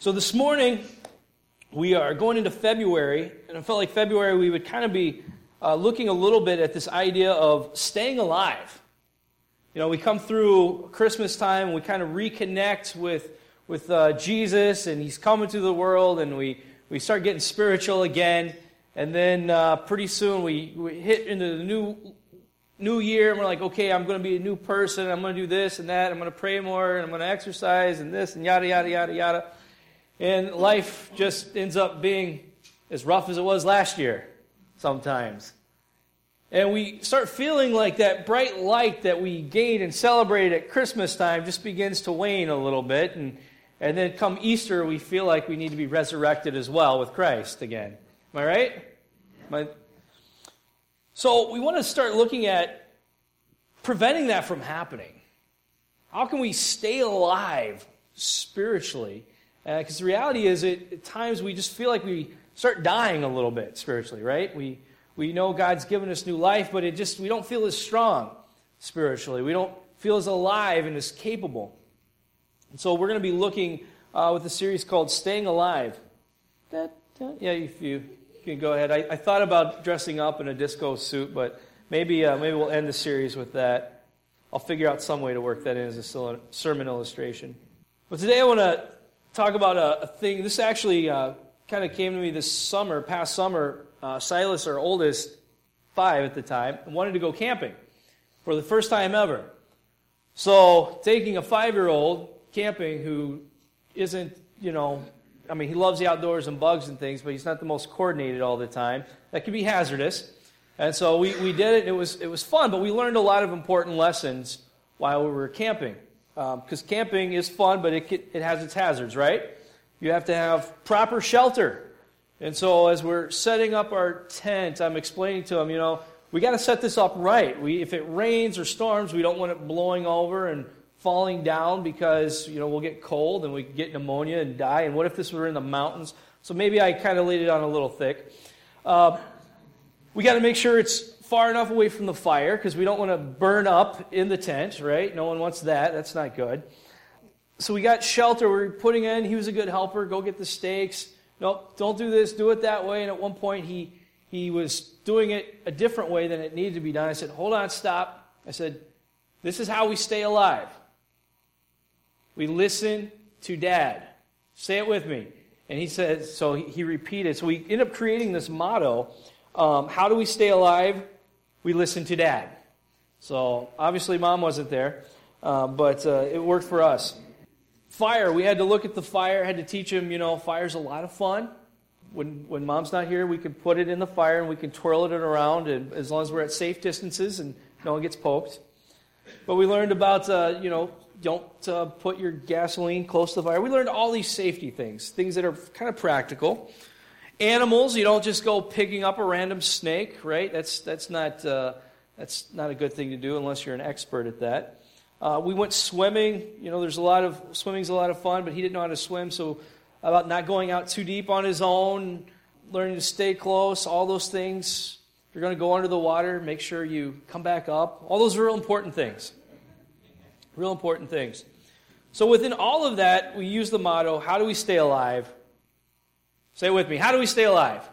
So this morning, we are going into February, and I felt like February we would kind of be uh, looking a little bit at this idea of staying alive. You know, we come through Christmas time, and we kind of reconnect with, with uh, Jesus, and He's coming to the world, and we, we start getting spiritual again. And then uh, pretty soon we, we hit into the new, new year, and we're like, okay, I'm going to be a new person, I'm going to do this and that, I'm going to pray more, and I'm going to exercise, and this, and yada, yada, yada, yada. And life just ends up being as rough as it was last year sometimes. And we start feeling like that bright light that we gained and celebrated at Christmas time just begins to wane a little bit. And, and then come Easter, we feel like we need to be resurrected as well with Christ again. Am I right? Am I... So we want to start looking at preventing that from happening. How can we stay alive spiritually because uh, the reality is, it, at times we just feel like we start dying a little bit spiritually, right? We, we know God's given us new life, but it just we don't feel as strong spiritually. We don't feel as alive and as capable. And so we're going to be looking uh, with a series called Staying Alive. That, uh, yeah, if you, you can go ahead. I, I, thought about dressing up in a disco suit, but maybe, uh, maybe we'll end the series with that. I'll figure out some way to work that in as a sermon illustration. But today I want to talk about a, a thing. This actually uh, kind of came to me this summer, past summer. Uh, Silas, our oldest, five at the time, wanted to go camping for the first time ever. So, taking a five year old camping who isn't, you know, I mean, he loves the outdoors and bugs and things, but he's not the most coordinated all the time. That can be hazardous. And so we, we did it. It was, it was fun, but we learned a lot of important lessons while we were camping because um, camping is fun, but it, it has its hazards, right? You have to have proper shelter. And so as we're setting up our tent, I'm explaining to them, you know, we got to set this up right. We, if it rains or storms, we don't want it blowing over and falling down because, you know, we'll get cold and we get pneumonia and die. And what if this were in the mountains? So maybe I kind of laid it on a little thick. Uh, we got to make sure it's far enough away from the fire because we don't want to burn up in the tent, right? No one wants that. That's not good. So we got shelter. We are putting in. He was a good helper. Go get the stakes. Nope, don't do this. Do it that way. And at one point, he he was doing it a different way than it needed to be done. I said, "Hold on, stop." I said, "This is how we stay alive. We listen to Dad. Say it with me." And he said, so he, he repeated. So we end up creating this motto. Um, how do we stay alive? We listened to dad. So obviously, mom wasn't there, uh, but uh, it worked for us. Fire, we had to look at the fire, had to teach him, you know, fire's a lot of fun. When, when mom's not here, we can put it in the fire and we can twirl it around and, as long as we're at safe distances and no one gets poked. But we learned about, uh, you know, don't uh, put your gasoline close to the fire. We learned all these safety things, things that are kind of practical. Animals, you don't just go picking up a random snake, right? That's, that's, not, uh, that's not a good thing to do unless you're an expert at that. Uh, we went swimming. You know, there's a lot of swimming's a lot of fun, but he didn't know how to swim, so about not going out too deep on his own, learning to stay close, all those things. If you're going to go under the water, make sure you come back up. All those are real important things. Real important things. So within all of that, we use the motto, how do we stay alive? Say it with me. How do we stay alive?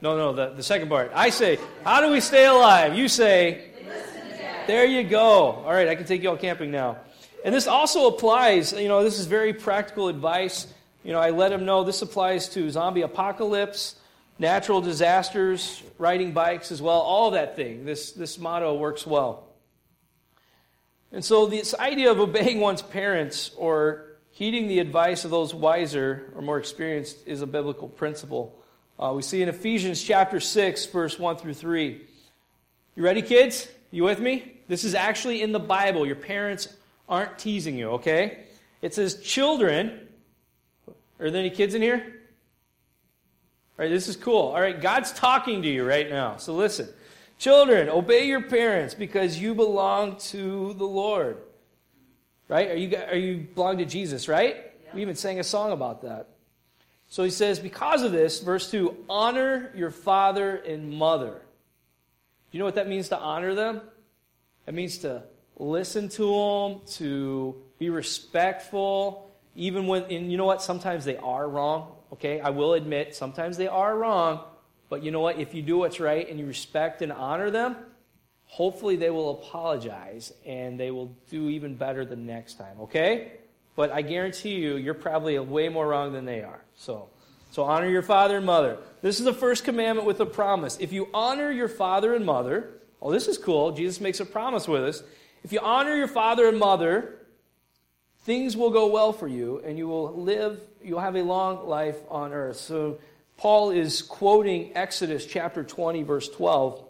No, no, the, the second part. I say, how do we stay alive? You say, there you go. All right, I can take you all camping now. And this also applies, you know, this is very practical advice. You know, I let them know this applies to zombie apocalypse, natural disasters, riding bikes as well, all that thing. This, this motto works well. And so, this idea of obeying one's parents or Heeding the advice of those wiser or more experienced is a biblical principle. Uh, we see in Ephesians chapter 6, verse 1 through 3. You ready, kids? You with me? This is actually in the Bible. Your parents aren't teasing you, okay? It says, Children, are there any kids in here? All right, this is cool. All right, God's talking to you right now. So listen. Children, obey your parents because you belong to the Lord. Right? Are you, are you belong to Jesus, right? Yeah. We even sang a song about that. So he says, because of this, verse 2, honor your father and mother. Do you know what that means to honor them? It means to listen to them, to be respectful, even when, and you know what? Sometimes they are wrong, okay? I will admit, sometimes they are wrong, but you know what? If you do what's right and you respect and honor them, hopefully they will apologize and they will do even better the next time, okay? But I guarantee you, you're probably way more wrong than they are. So, so honor your father and mother. This is the first commandment with a promise. If you honor your father and mother, oh, this is cool. Jesus makes a promise with us. If you honor your father and mother, things will go well for you and you will live, you'll have a long life on earth. So Paul is quoting Exodus chapter 20, verse 12,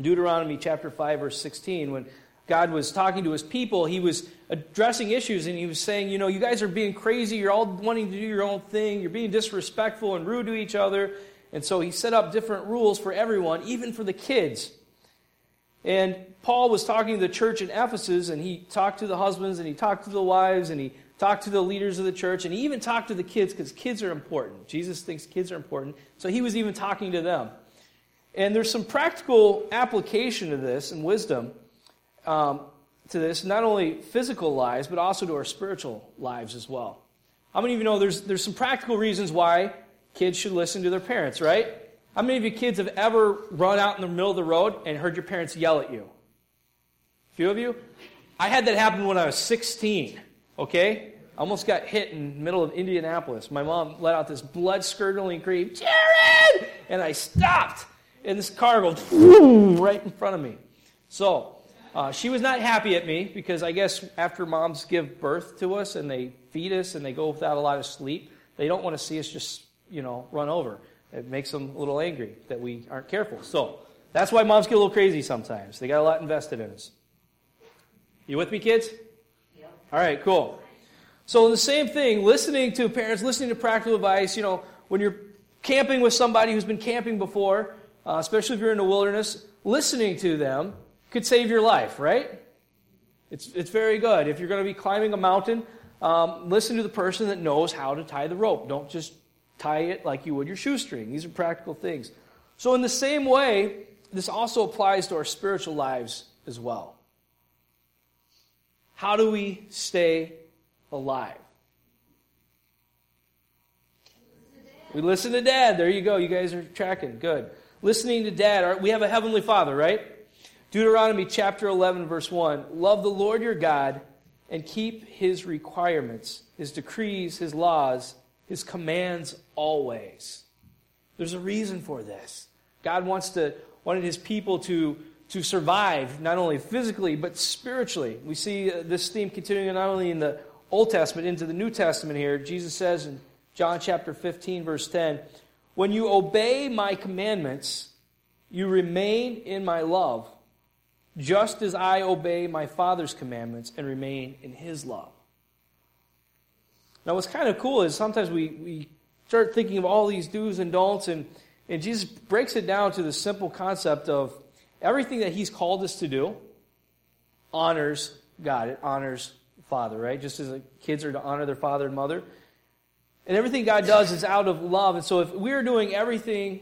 Deuteronomy chapter 5, verse 16, when God was talking to his people, he was addressing issues and he was saying, you know, you guys are being crazy, you're all wanting to do your own thing, you're being disrespectful and rude to each other. And so he set up different rules for everyone, even for the kids. And Paul was talking to the church in Ephesus, and he talked to the husbands, and he talked to the wives, and he talked to the leaders of the church, and he even talked to the kids because kids are important. Jesus thinks kids are important. So he was even talking to them. And there's some practical application to this and wisdom um, to this, not only physical lives, but also to our spiritual lives as well. How many of you know there's, there's some practical reasons why kids should listen to their parents, right? How many of you kids have ever run out in the middle of the road and heard your parents yell at you? A few of you? I had that happen when I was 16, okay? Almost got hit in the middle of Indianapolis. My mom let out this blood curdling scream, Jared! And I stopped, and this car goes right in front of me. So, uh, she was not happy at me because I guess after moms give birth to us and they feed us and they go without a lot of sleep, they don't want to see us just, you know, run over. It makes them a little angry that we aren't careful. So that's why moms get a little crazy sometimes. They got a lot invested in us. You with me, kids? Yeah. All right, cool. So the same thing, listening to parents, listening to practical advice. You know, when you're camping with somebody who's been camping before, uh, especially if you're in the wilderness, listening to them could save your life, right? It's, it's very good. If you're going to be climbing a mountain, um, listen to the person that knows how to tie the rope. Don't just tie it like you would your shoestring. These are practical things. So, in the same way, this also applies to our spiritual lives as well. How do we stay alive? We listen to dad. There you go. You guys are tracking. Good. Listening to dad. We have a heavenly father, right? Deuteronomy chapter 11, verse 1. Love the Lord your God and keep his requirements, his decrees, his laws, his commands always. There's a reason for this. God wants to wanted his people to to survive not only physically but spiritually. We see uh, this theme continuing not only in the Old Testament into the New Testament here. Jesus says in John chapter 15 verse 10, "When you obey my commandments, you remain in my love, just as I obey my Father's commandments and remain in his love." Now, what's kind of cool is sometimes we, we start thinking of all these do's and don'ts, and, and Jesus breaks it down to the simple concept of everything that He's called us to do honors God. It honors Father, right? Just as kids are to honor their father and mother. And everything God does is out of love. And so if we're doing everything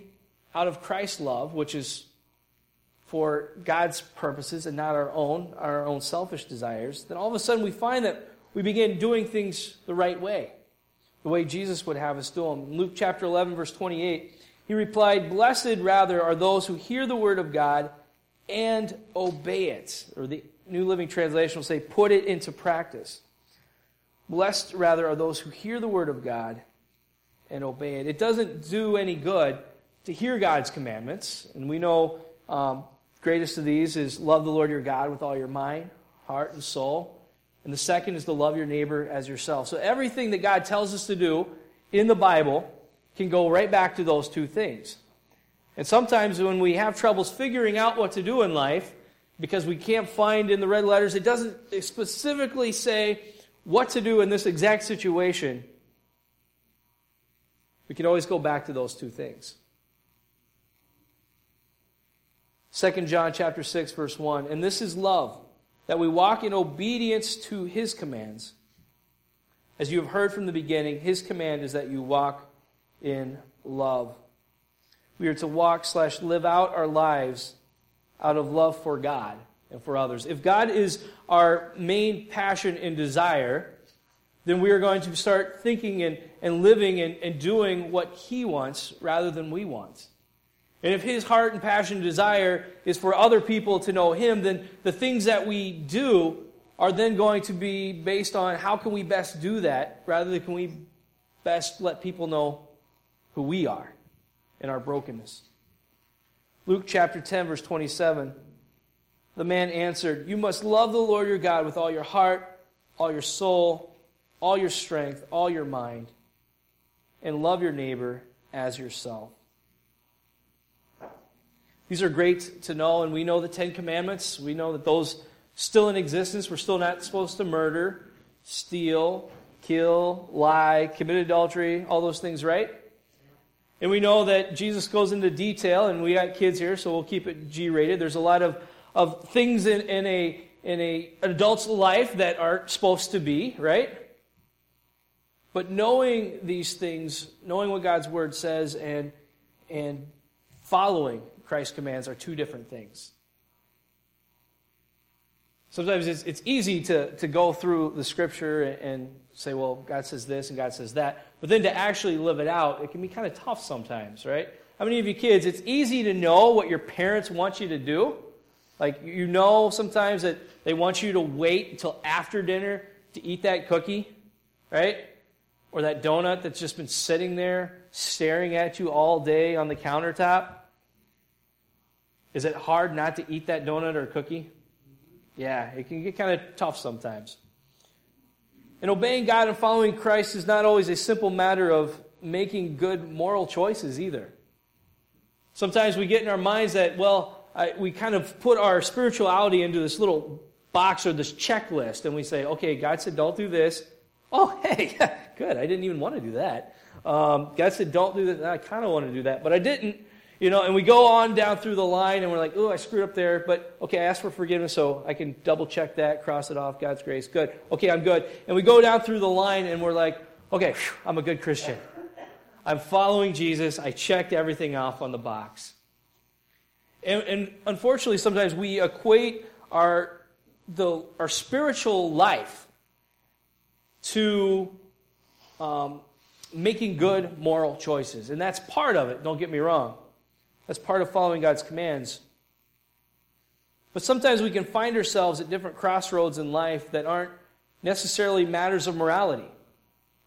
out of Christ's love, which is for God's purposes and not our own, our own selfish desires, then all of a sudden we find that we begin doing things the right way, the way Jesus would have us do them. Luke chapter 11, verse 28, he replied, Blessed rather are those who hear the word of God and obey it. Or the New Living Translation will say, put it into practice. Blessed rather are those who hear the word of God and obey it. It doesn't do any good to hear God's commandments. And we know um, greatest of these is love the Lord your God with all your mind, heart, and soul. And the second is to love your neighbor as yourself. So everything that God tells us to do in the Bible can go right back to those two things. And sometimes when we have troubles figuring out what to do in life, because we can't find in the red letters, it doesn't specifically say what to do in this exact situation. We can always go back to those two things. 2 John chapter 6 verse 1, and this is love that we walk in obedience to his commands. As you have heard from the beginning, his command is that you walk in love. We are to walk slash live out our lives out of love for God and for others. If God is our main passion and desire, then we are going to start thinking and, and living and, and doing what He wants rather than we want. And if His heart and passion and desire is for other people to know Him, then the things that we do are then going to be based on how can we best do that rather than can we best let people know who we are in our brokenness. Luke chapter 10, verse 27. The man answered, You must love the Lord your God with all your heart, all your soul, all your strength, all your mind, and love your neighbor as yourself. These are great to know, and we know the Ten Commandments. We know that those still in existence. We're still not supposed to murder, steal, kill, lie, commit adultery, all those things, right? And we know that Jesus goes into detail, and we got kids here, so we'll keep it G rated. There's a lot of, of things in, in, a, in a, adult's life that aren't supposed to be, right? But knowing these things, knowing what God's word says, and, and following Christ's commands are two different things. Sometimes it's, it's easy to, to go through the scripture and say, well, God says this and God says that. But then to actually live it out, it can be kind of tough sometimes, right? How many of you kids, it's easy to know what your parents want you to do? Like, you know sometimes that they want you to wait until after dinner to eat that cookie, right? Or that donut that's just been sitting there staring at you all day on the countertop. Is it hard not to eat that donut or cookie? Yeah, it can get kind of tough sometimes. And obeying God and following Christ is not always a simple matter of making good moral choices either. Sometimes we get in our minds that, well, I, we kind of put our spirituality into this little box or this checklist, and we say, okay, God said, don't do this. Oh, hey, good. I didn't even want to do that. Um, God said, don't do that. I kind of want to do that, but I didn't. You know, and we go on down through the line and we're like, oh, I screwed up there, but okay, I asked for forgiveness, so I can double check that, cross it off, God's grace. Good. Okay, I'm good. And we go down through the line and we're like, okay, I'm a good Christian. I'm following Jesus. I checked everything off on the box. And, and unfortunately, sometimes we equate our, the, our spiritual life to um, making good moral choices. And that's part of it, don't get me wrong. That's part of following God's commands. But sometimes we can find ourselves at different crossroads in life that aren't necessarily matters of morality.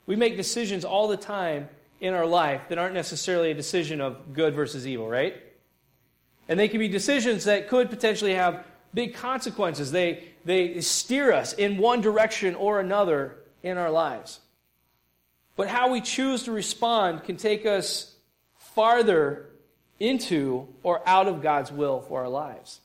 We make decisions all the time in our life that aren't necessarily a decision of good versus evil, right? And they can be decisions that could potentially have big consequences. They, they steer us in one direction or another in our lives. But how we choose to respond can take us farther into or out of God's will for our lives.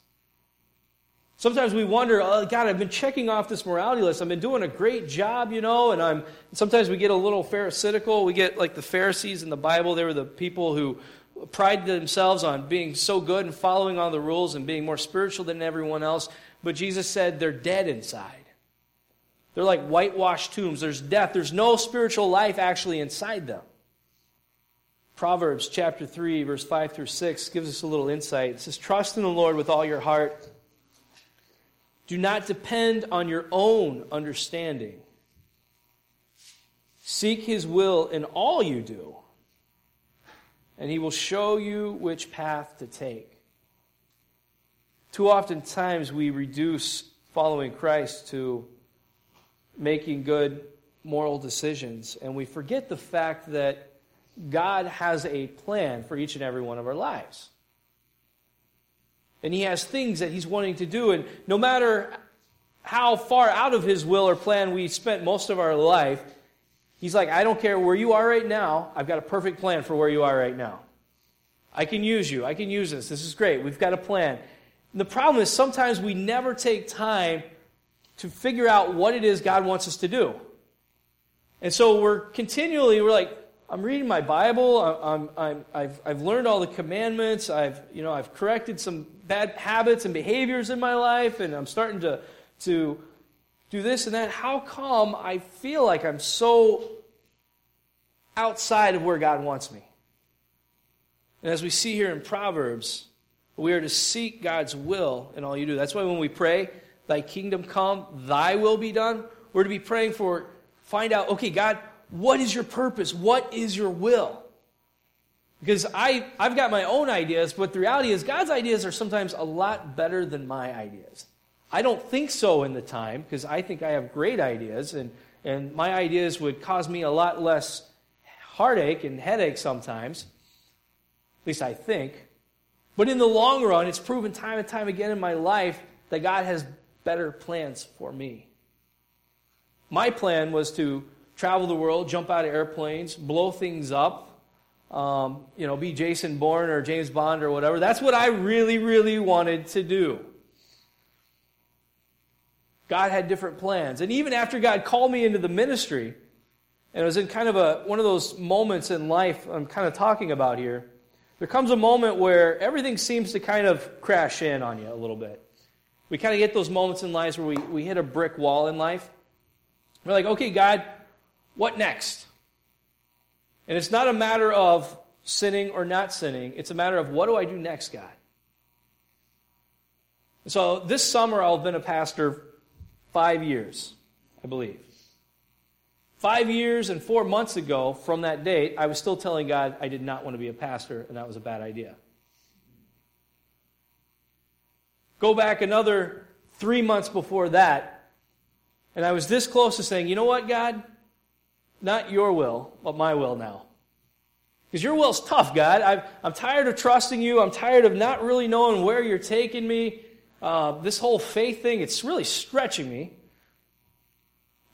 Sometimes we wonder, oh, God, I've been checking off this morality list. I've been doing a great job, you know, and I'm. Sometimes we get a little pharisaical. We get like the Pharisees in the Bible. They were the people who prided themselves on being so good and following all the rules and being more spiritual than everyone else. But Jesus said they're dead inside. They're like whitewashed tombs. There's death. There's no spiritual life actually inside them. Proverbs chapter 3, verse 5 through 6 gives us a little insight. It says, Trust in the Lord with all your heart. Do not depend on your own understanding. Seek his will in all you do, and he will show you which path to take. Too often times we reduce following Christ to making good moral decisions, and we forget the fact that God has a plan for each and every one of our lives. And He has things that He's wanting to do. And no matter how far out of His will or plan we spent most of our life, He's like, I don't care where you are right now. I've got a perfect plan for where you are right now. I can use you. I can use this. This is great. We've got a plan. And the problem is sometimes we never take time to figure out what it is God wants us to do. And so we're continually, we're like, I'm reading my Bible. I'm, I've, I've learned all the commandments. I've, you know, I've corrected some bad habits and behaviors in my life, and I'm starting to, to do this and that. How come I feel like I'm so outside of where God wants me? And as we see here in Proverbs, we are to seek God's will in all you do. That's why when we pray, Thy kingdom come, Thy will be done, we're to be praying for find out, okay, God, what is your purpose? What is your will? Because I, I've got my own ideas, but the reality is God's ideas are sometimes a lot better than my ideas. I don't think so in the time because I think I have great ideas, and, and my ideas would cause me a lot less heartache and headache sometimes. At least I think. But in the long run, it's proven time and time again in my life that God has better plans for me. My plan was to travel the world, jump out of airplanes, blow things up, um, you know, be Jason Bourne or James Bond or whatever. That's what I really, really wanted to do. God had different plans. And even after God called me into the ministry, and it was in kind of a, one of those moments in life I'm kind of talking about here, there comes a moment where everything seems to kind of crash in on you a little bit. We kind of get those moments in lives where we, we hit a brick wall in life. We're like, okay, God, what next? And it's not a matter of sinning or not sinning, it's a matter of what do I do next, God? So this summer, I've been a pastor five years, I believe. Five years and four months ago from that date, I was still telling God I did not want to be a pastor, and that was a bad idea. Go back another three months before that, and I was this close to saying, You know what, God? Not your will, but my will now. Because your will's tough, God. i am tired of trusting you. I'm tired of not really knowing where you're taking me. Uh, this whole faith thing, it's really stretching me.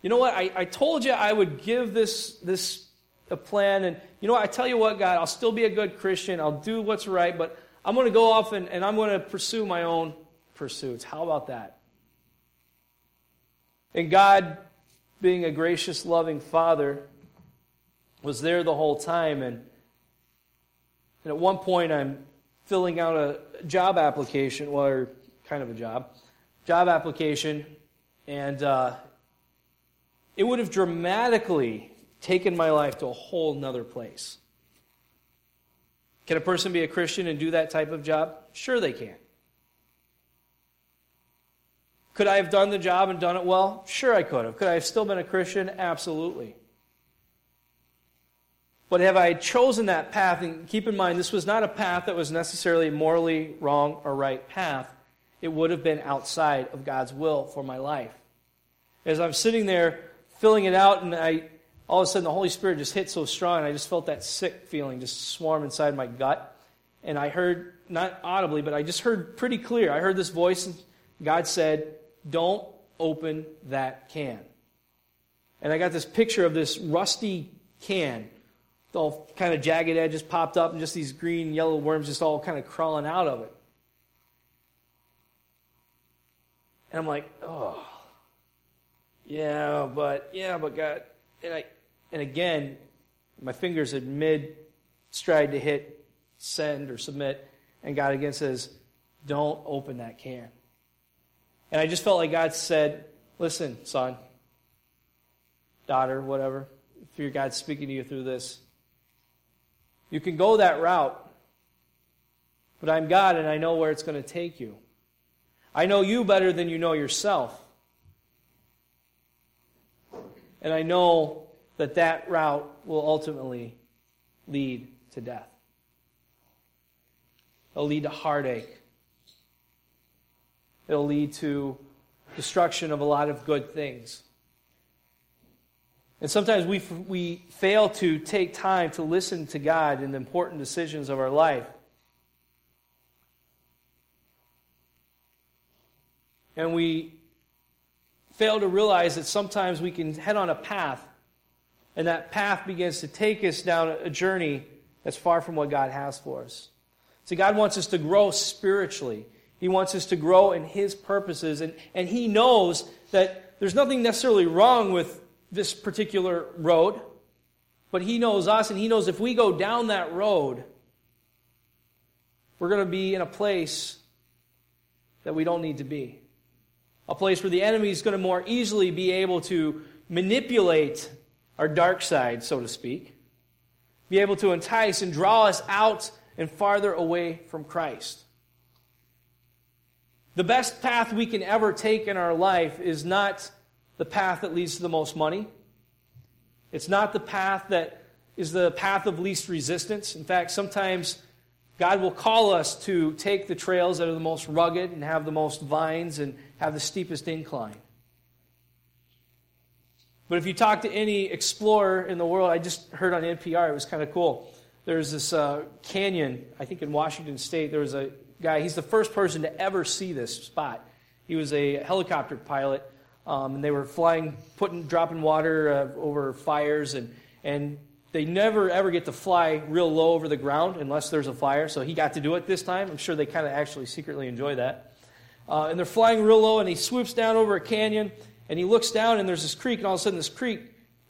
You know what? I, I told you I would give this, this a plan. And you know what? I tell you what, God, I'll still be a good Christian. I'll do what's right. But I'm going to go off and, and I'm going to pursue my own pursuits. How about that? And God, being a gracious, loving Father, was there the whole time. And, and at one point, I'm filling out a job application, or kind of a job, job application, and uh, it would have dramatically taken my life to a whole nother place. Can a person be a Christian and do that type of job? Sure, they can. Could I have done the job and done it well? Sure, I could have. Could I have still been a Christian? Absolutely. But have I chosen that path? And keep in mind, this was not a path that was necessarily morally wrong or right path it would have been outside of God's will for my life. As I'm sitting there filling it out, and I all of a sudden the Holy Spirit just hit so strong, and I just felt that sick feeling just swarm inside my gut. And I heard, not audibly, but I just heard pretty clear. I heard this voice, and God said, Don't open that can. And I got this picture of this rusty can, all kind of jagged edges popped up, and just these green, yellow worms just all kind of crawling out of it. And I'm like, oh, yeah, but, yeah, but God. And, I, and again, my fingers had mid stride to hit send or submit, and God again says, don't open that can. And I just felt like God said, listen, son, daughter, whatever, if your God's speaking to you through this, you can go that route, but I'm God and I know where it's going to take you. I know you better than you know yourself. And I know that that route will ultimately lead to death. It'll lead to heartache. It'll lead to destruction of a lot of good things. And sometimes we, we fail to take time to listen to God in the important decisions of our life. And we fail to realize that sometimes we can head on a path, and that path begins to take us down a journey that's far from what God has for us. See, God wants us to grow spiritually. He wants us to grow in His purposes, and, and He knows that there's nothing necessarily wrong with this particular road, but He knows us, and He knows if we go down that road, we're going to be in a place that we don't need to be a place where the enemy is going to more easily be able to manipulate our dark side, so to speak, be able to entice and draw us out and farther away from Christ. The best path we can ever take in our life is not the path that leads to the most money. It's not the path that is the path of least resistance. In fact, sometimes God will call us to take the trails that are the most rugged and have the most vines and have the steepest incline. But if you talk to any explorer in the world, I just heard on NPR, it was kind of cool. There's this uh, canyon, I think in Washington State, there was a guy, he's the first person to ever see this spot. He was a helicopter pilot, um, and they were flying, putting, dropping water uh, over fires, and, and they never ever get to fly real low over the ground unless there's a fire. So he got to do it this time. I'm sure they kind of actually secretly enjoy that. Uh, and they're flying real low, and he swoops down over a canyon, and he looks down, and there's this creek, and all of a sudden this creek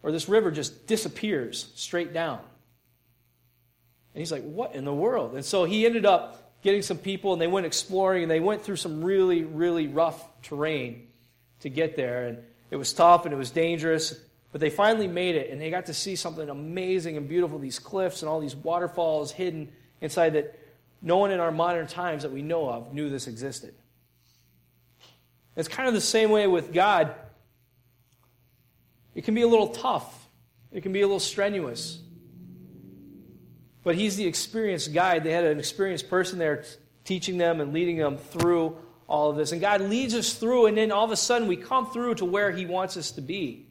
or this river just disappears straight down. And he's like, What in the world? And so he ended up getting some people, and they went exploring, and they went through some really, really rough terrain to get there. And it was tough, and it was dangerous. But they finally made it, and they got to see something amazing and beautiful these cliffs and all these waterfalls hidden inside that no one in our modern times that we know of knew this existed. It's kind of the same way with God. It can be a little tough, it can be a little strenuous. But He's the experienced guide. They had an experienced person there teaching them and leading them through all of this. And God leads us through, and then all of a sudden we come through to where He wants us to be.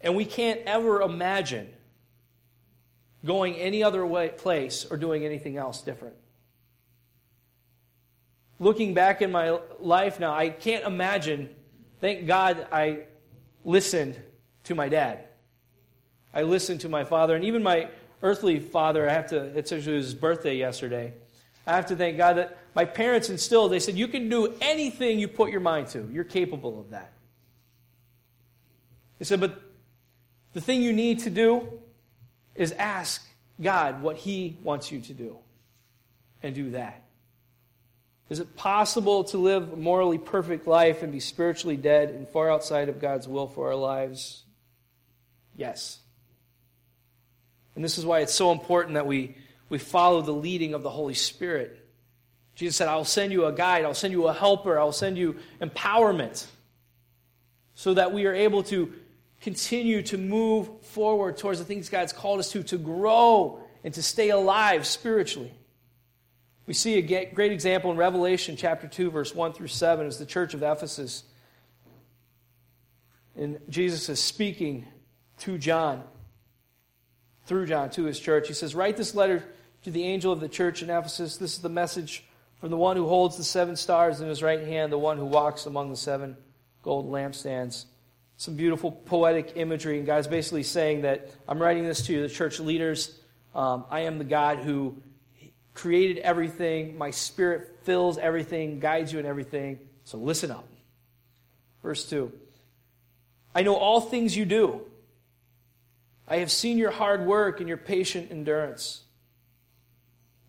And we can't ever imagine going any other way, place or doing anything else different. Looking back in my life now, I can't imagine, thank God I listened to my dad. I listened to my father, and even my earthly father, I have to, it's actually his birthday yesterday. I have to thank God that my parents instilled, they said, you can do anything you put your mind to. You're capable of that. They said, but the thing you need to do is ask God what He wants you to do and do that. Is it possible to live a morally perfect life and be spiritually dead and far outside of God's will for our lives? Yes. And this is why it's so important that we, we follow the leading of the Holy Spirit. Jesus said, I'll send you a guide, I'll send you a helper, I'll send you empowerment so that we are able to continue to move forward towards the things God's called us to, to grow and to stay alive spiritually. We see a great example in Revelation chapter 2, verse 1 through 7, as the church of Ephesus. And Jesus is speaking to John, through John, to his church. He says, Write this letter to the angel of the church in Ephesus. This is the message from the one who holds the seven stars in his right hand, the one who walks among the seven gold lampstands some beautiful poetic imagery. And God's basically saying that I'm writing this to you, the church leaders. Um, I am the God who created everything. My spirit fills everything, guides you in everything. So listen up. Verse 2 I know all things you do. I have seen your hard work and your patient endurance.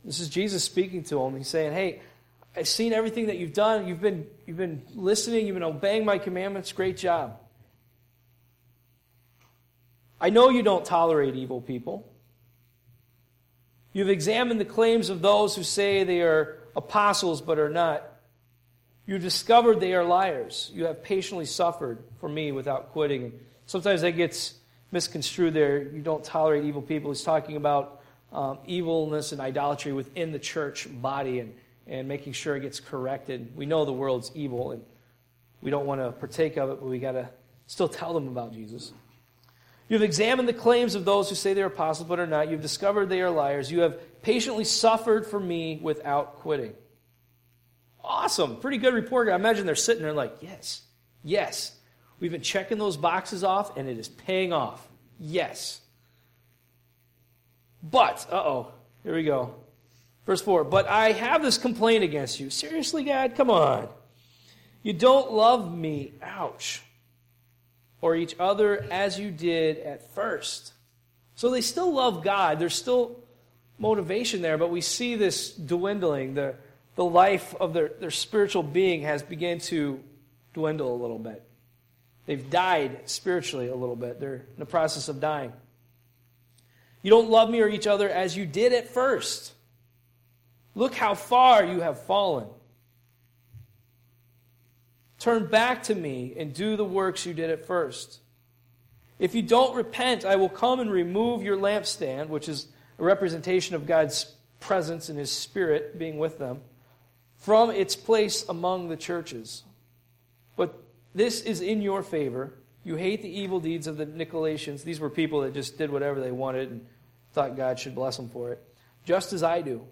This is Jesus speaking to him. He's saying, Hey, I've seen everything that you've done. You've been, you've been listening, you've been obeying my commandments. Great job. I know you don't tolerate evil people. You've examined the claims of those who say they are apostles but are not. You've discovered they are liars. You have patiently suffered for me without quitting. Sometimes that gets misconstrued there. You don't tolerate evil people. He's talking about um, evilness and idolatry within the church body and, and making sure it gets corrected. We know the world's evil and we don't want to partake of it, but we got to still tell them about Jesus. You've examined the claims of those who say they're apostles but are not. You've discovered they are liars. You have patiently suffered for me without quitting. Awesome. Pretty good report. I imagine they're sitting there like, yes, yes. We've been checking those boxes off and it is paying off. Yes. But, uh oh, here we go. Verse 4 But I have this complaint against you. Seriously, God? Come on. You don't love me. Ouch or each other as you did at first. So they still love God. There's still motivation there, but we see this dwindling. The, the life of their, their spiritual being has begun to dwindle a little bit. They've died spiritually a little bit. They're in the process of dying. You don't love me or each other as you did at first. Look how far you have fallen. Turn back to me and do the works you did at first. If you don't repent, I will come and remove your lampstand, which is a representation of God's presence and his spirit being with them, from its place among the churches. But this is in your favor. You hate the evil deeds of the Nicolaitans. These were people that just did whatever they wanted and thought God should bless them for it, just as I do.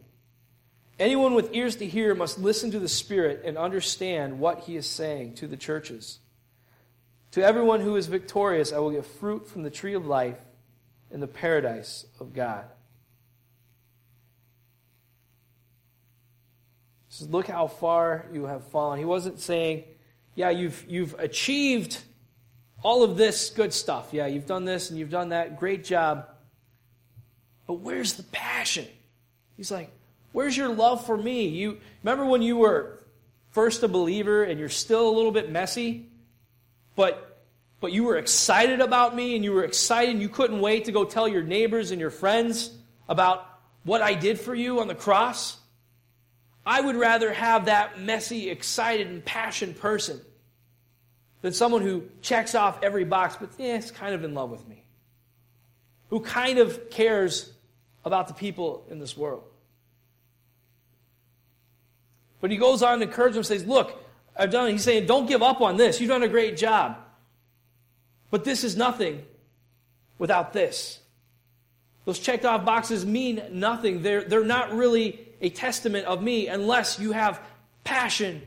Anyone with ears to hear must listen to the Spirit and understand what he is saying to the churches. To everyone who is victorious, I will give fruit from the tree of life in the paradise of God. Says, Look how far you have fallen. He wasn't saying, Yeah, you've, you've achieved all of this good stuff. Yeah, you've done this and you've done that. Great job. But where's the passion? He's like, Where's your love for me? You remember when you were first a believer and you're still a little bit messy, but but you were excited about me and you were excited and you couldn't wait to go tell your neighbors and your friends about what I did for you on the cross? I would rather have that messy, excited, and passionate person than someone who checks off every box but eh, is kind of in love with me, who kind of cares about the people in this world. But he goes on to encourage them, says, Look, I've done it. He's saying, Don't give up on this. You've done a great job. But this is nothing without this. Those checked off boxes mean nothing. They're, they're not really a testament of me unless you have passion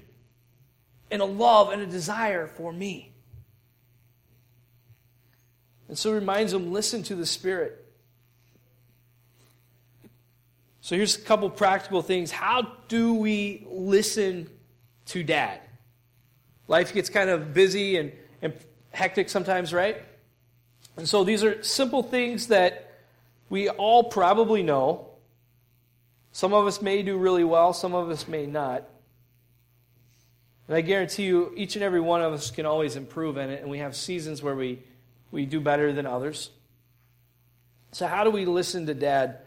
and a love and a desire for me. And so he reminds them listen to the Spirit. So here's a couple practical things. How do we listen to dad? Life gets kind of busy and, and hectic sometimes, right? And so these are simple things that we all probably know. Some of us may do really well, some of us may not. And I guarantee you, each and every one of us can always improve in it, and we have seasons where we, we do better than others. So, how do we listen to dad?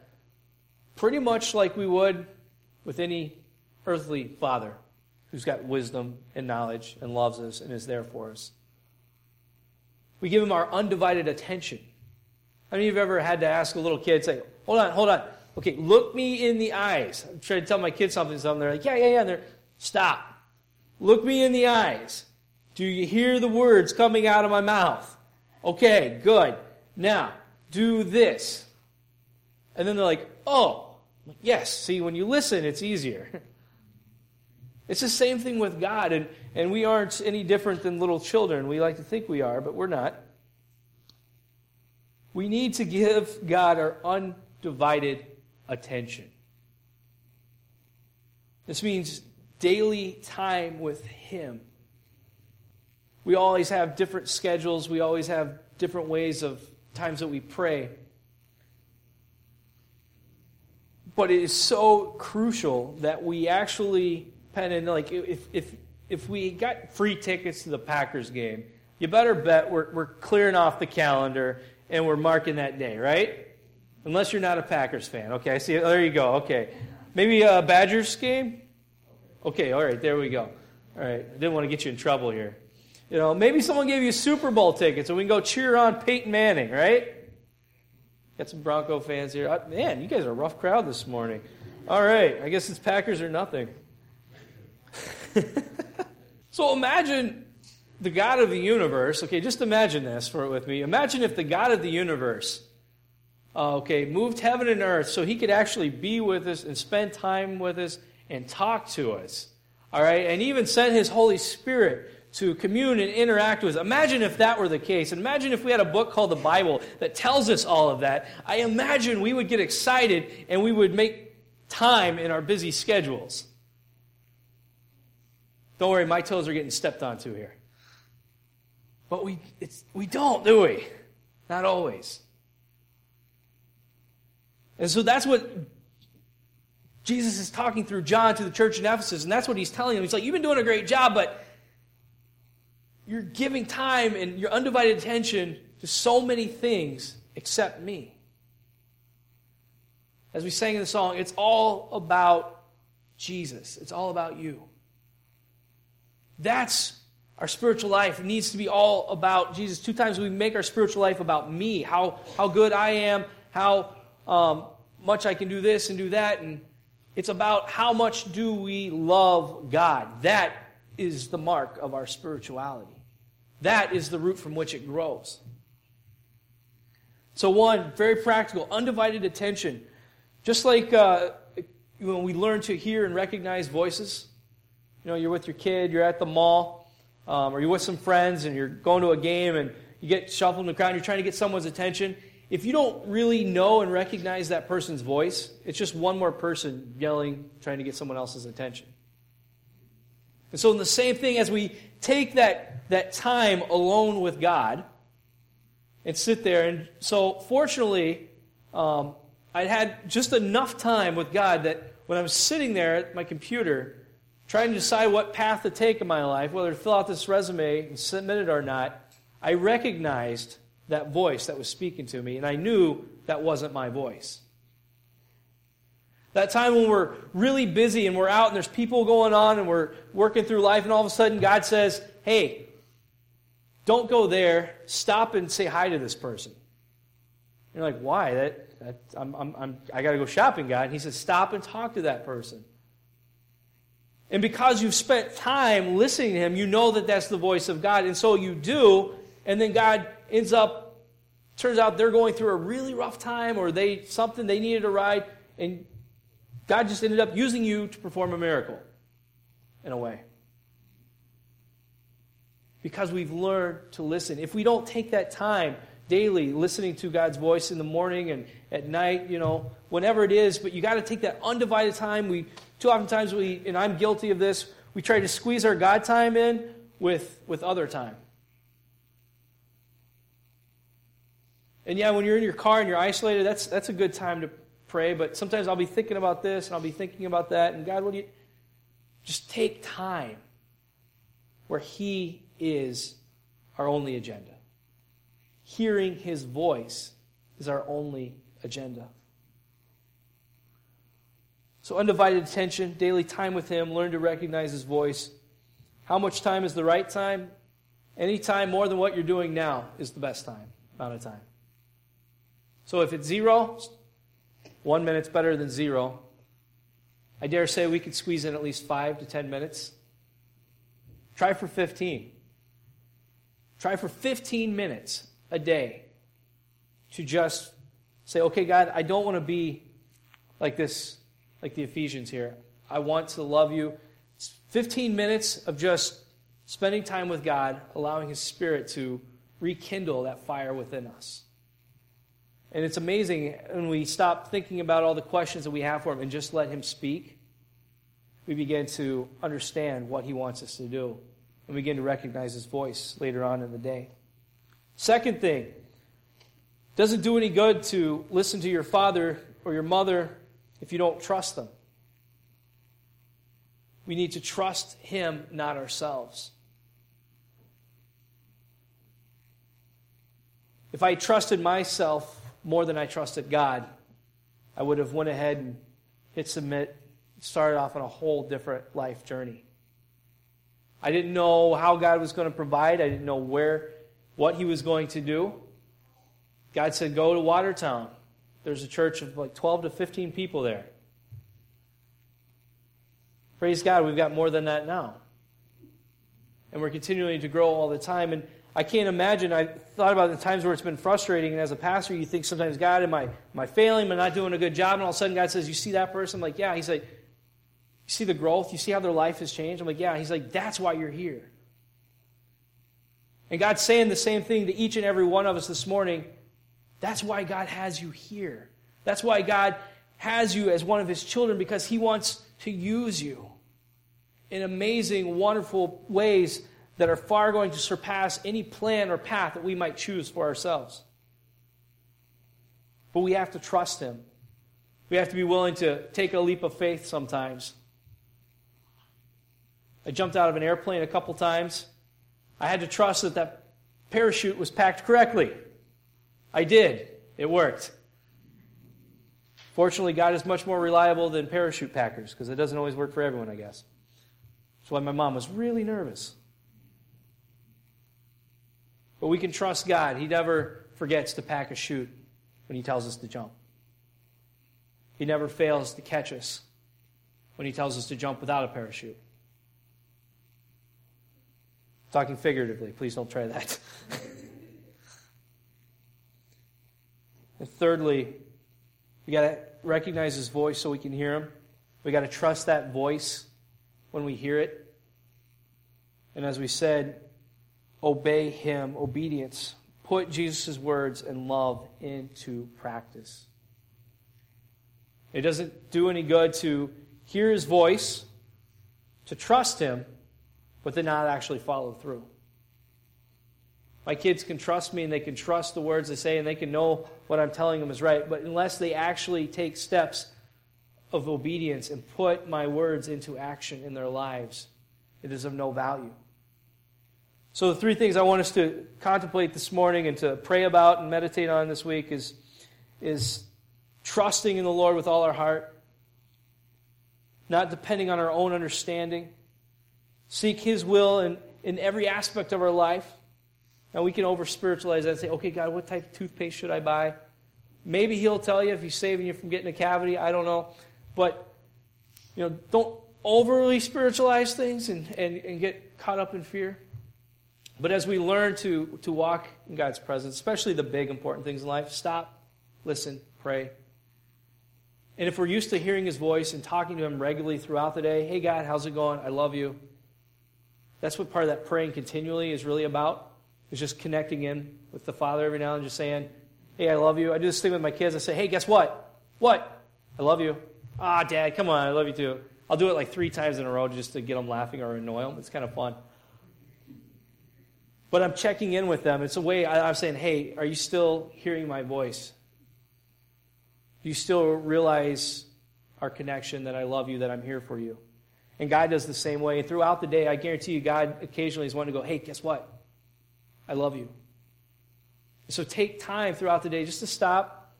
Pretty much like we would with any earthly father who's got wisdom and knowledge and loves us and is there for us. We give him our undivided attention. How many of you have ever had to ask a little kid, say, hold on, hold on. Okay, look me in the eyes. I'm trying to tell my kids something, something. They're like, yeah, yeah, yeah. And they're, stop. Look me in the eyes. Do you hear the words coming out of my mouth? Okay, good. Now, do this. And then they're like, oh, yes. See, when you listen, it's easier. It's the same thing with God, and, and we aren't any different than little children. We like to think we are, but we're not. We need to give God our undivided attention. This means daily time with Him. We always have different schedules, we always have different ways of times that we pray. But it is so crucial that we actually pen in like if if if we got free tickets to the Packers game, you better bet we're we're clearing off the calendar and we're marking that day, right? Unless you're not a Packers fan. Okay, I see. There you go. Okay, maybe a Badgers game. Okay, all right, there we go. All right, I didn't want to get you in trouble here. You know, maybe someone gave you Super Bowl tickets and we can go cheer on Peyton Manning, right? Got some Bronco fans here. Uh, man, you guys are a rough crowd this morning. All right, I guess it's Packers or nothing. so imagine the God of the universe. Okay, just imagine this for with me. Imagine if the God of the universe, uh, okay, moved heaven and earth so he could actually be with us and spend time with us and talk to us. All right, and even sent his Holy Spirit to commune and interact with. Imagine if that were the case. Imagine if we had a book called the Bible that tells us all of that. I imagine we would get excited and we would make time in our busy schedules. Don't worry, my toes are getting stepped onto here. But we, we don't, do we? Not always. And so that's what Jesus is talking through John to the church in Ephesus, and that's what he's telling them. He's like, You've been doing a great job, but you're giving time and your undivided attention to so many things except me. As we sang in the song, it's all about Jesus, it's all about you. That's Our spiritual life it needs to be all about Jesus. Two times we make our spiritual life about me, how, how good I am, how um, much I can do this and do that. And it's about how much do we love God. That is the mark of our spirituality. That is the root from which it grows. So, one, very practical, undivided attention. Just like uh, when we learn to hear and recognize voices, you know, you're with your kid, you're at the mall, um, or you're with some friends and you're going to a game and you get shuffled in the crowd you're trying to get someone's attention. If you don't really know and recognize that person's voice, it's just one more person yelling, trying to get someone else's attention. And so, in the same thing, as we take that, that time alone with God and sit there, and so fortunately, um, I had just enough time with God that when I was sitting there at my computer trying to decide what path to take in my life, whether to fill out this resume and submit it or not, I recognized that voice that was speaking to me, and I knew that wasn't my voice. That time when we're really busy and we're out and there's people going on and we're working through life, and all of a sudden God says, Hey, don't go there. Stop and say hi to this person. You're like, Why? That, that I'm, I'm, I'm, I got to go shopping, God. And He says, Stop and talk to that person. And because you've spent time listening to Him, you know that that's the voice of God. And so you do, and then God ends up, turns out they're going through a really rough time or they something they needed a ride, and God just ended up using you to perform a miracle in a way. Because we've learned to listen. If we don't take that time daily, listening to God's voice in the morning and at night, you know, whenever it is, but you got to take that undivided time. We too often times we, and I'm guilty of this, we try to squeeze our God time in with, with other time. And yeah, when you're in your car and you're isolated, that's, that's a good time to pray, but sometimes I'll be thinking about this and I'll be thinking about that. And God, do you just take time where He is our only agenda? Hearing His voice is our only agenda. So, undivided attention, daily time with Him, learn to recognize His voice. How much time is the right time? Any time more than what you're doing now is the best time, amount of time. So, if it's zero, one minute's better than zero. I dare say we could squeeze in at least five to ten minutes. Try for 15. Try for 15 minutes a day to just say, okay, God, I don't want to be like this, like the Ephesians here. I want to love you. It's 15 minutes of just spending time with God, allowing His Spirit to rekindle that fire within us. And it's amazing when we stop thinking about all the questions that we have for him and just let him speak, we begin to understand what he wants us to do and begin to recognize his voice later on in the day. Second thing, doesn't do any good to listen to your father or your mother if you don't trust them. We need to trust him, not ourselves. If I trusted myself, more than I trusted God, I would have went ahead and hit submit, started off on a whole different life journey. I didn't know how God was going to provide. I didn't know where, what He was going to do. God said, "Go to Watertown." There's a church of like 12 to 15 people there. Praise God, we've got more than that now. And we're continuing to grow all the time. And I can't imagine. I thought about the times where it's been frustrating, and as a pastor, you think sometimes, God, am I, am I failing? Am I not doing a good job? And all of a sudden, God says, You see that person? I'm like, Yeah. He's like, You see the growth? You see how their life has changed? I'm like, Yeah. He's like, That's why you're here. And God's saying the same thing to each and every one of us this morning. That's why God has you here. That's why God has you as one of His children, because He wants to use you in amazing, wonderful ways that are far going to surpass any plan or path that we might choose for ourselves. But we have to trust Him. We have to be willing to take a leap of faith sometimes. I jumped out of an airplane a couple times. I had to trust that that parachute was packed correctly. I did. It worked. Fortunately, God is much more reliable than parachute packers because it doesn't always work for everyone, I guess. That's why my mom was really nervous. But we can trust God. He never forgets to pack a chute when He tells us to jump. He never fails to catch us when He tells us to jump without a parachute. Talking figuratively, please don't try that. and thirdly, we got to recognize His voice so we can hear Him. We got to trust that voice when we hear it. And as we said, obey Him, obedience. Put Jesus' words and love into practice. It doesn't do any good to hear His voice, to trust Him, but then not actually follow through. My kids can trust me and they can trust the words I say and they can know what I'm telling them is right, but unless they actually take steps of obedience and put my words into action in their lives, it is of no value. So, the three things I want us to contemplate this morning and to pray about and meditate on this week is, is trusting in the Lord with all our heart, not depending on our own understanding, seek His will in, in every aspect of our life. Now, we can over spiritualize that and say, okay, God, what type of toothpaste should I buy? Maybe He'll tell you if He's saving you from getting a cavity. I don't know. But, you know, don't overly spiritualize things and, and, and get caught up in fear. But as we learn to, to walk in God's presence, especially the big important things in life, stop, listen, pray. And if we're used to hearing his voice and talking to him regularly throughout the day, hey, God, how's it going? I love you. That's what part of that praying continually is really about, is just connecting in with the Father every now and just saying, hey, I love you. I do this thing with my kids. I say, hey, guess what? What? I love you. Ah, Dad, come on, I love you too. I'll do it like three times in a row just to get them laughing or annoy them. It's kind of fun. But I'm checking in with them. It's a way I'm saying, hey, are you still hearing my voice? Do you still realize our connection, that I love you, that I'm here for you? And God does the same way. Throughout the day, I guarantee you, God occasionally is wanting to go, hey, guess what? I love you. So take time throughout the day just to stop,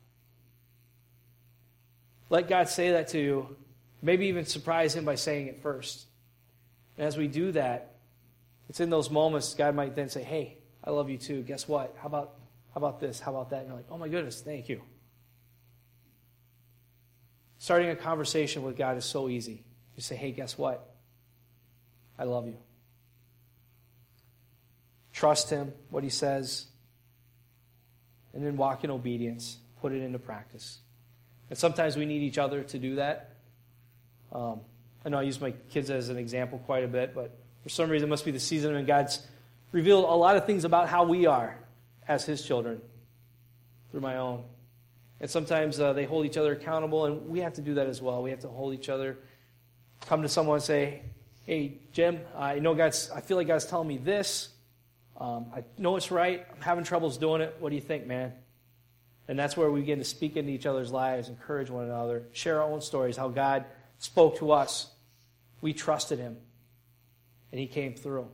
let God say that to you. Maybe even surprise Him by saying it first. And as we do that, it's in those moments God might then say, Hey, I love you too. Guess what? How about, how about this? How about that? And you're like, Oh my goodness, thank you. Starting a conversation with God is so easy. You say, Hey, guess what? I love you. Trust Him, what He says, and then walk in obedience. Put it into practice. And sometimes we need each other to do that. Um, I know I use my kids as an example quite a bit, but for some reason, it must be the season when God's revealed a lot of things about how we are as His children through my own. And sometimes uh, they hold each other accountable, and we have to do that as well. We have to hold each other, come to someone and say, "Hey, Jim, I know God's. I feel like God's telling me this. Um, I know it's right. I'm having troubles doing it. What do you think, man?" And that's where we begin to speak into each other's lives, encourage one another, share our own stories, how God spoke to us. We trusted Him, and He came through.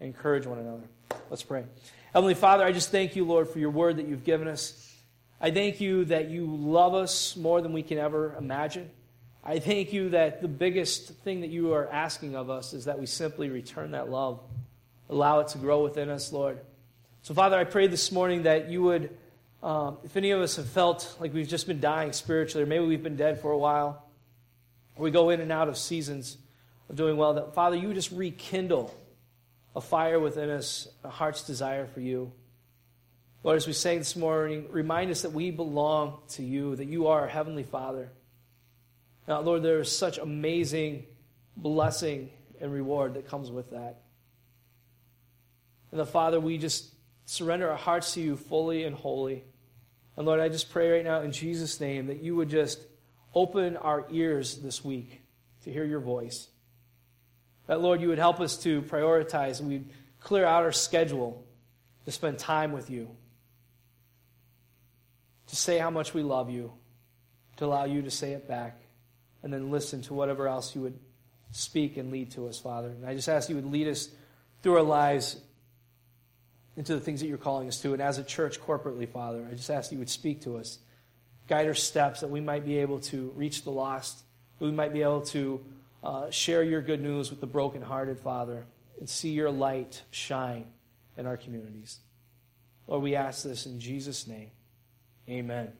Encourage one another. Let's pray. Heavenly Father, I just thank you, Lord, for your word that you've given us. I thank you that you love us more than we can ever imagine. I thank you that the biggest thing that you are asking of us is that we simply return that love, allow it to grow within us, Lord. So, Father, I pray this morning that you would um, if any of us have felt like we've just been dying spiritually, or maybe we've been dead for a while, or we go in and out of seasons of doing well, that Father, you just rekindle a fire within us, a heart's desire for you. Lord, as we sang this morning, remind us that we belong to you, that you are our Heavenly Father. Now, Lord, there is such amazing blessing and reward that comes with that. And the Father, we just surrender our hearts to you fully and wholly. And Lord, I just pray right now in Jesus' name that you would just open our ears this week to hear your voice. That, Lord, you would help us to prioritize and we'd clear out our schedule to spend time with you, to say how much we love you, to allow you to say it back, and then listen to whatever else you would speak and lead to us, Father. And I just ask you would lead us through our lives into the things that you're calling us to. And as a church corporately, Father, I just ask you would speak to us, guide our steps, that we might be able to reach the lost, we might be able to uh, share your good news with the brokenhearted, Father, and see your light shine in our communities. Lord, we ask this in Jesus' name. Amen.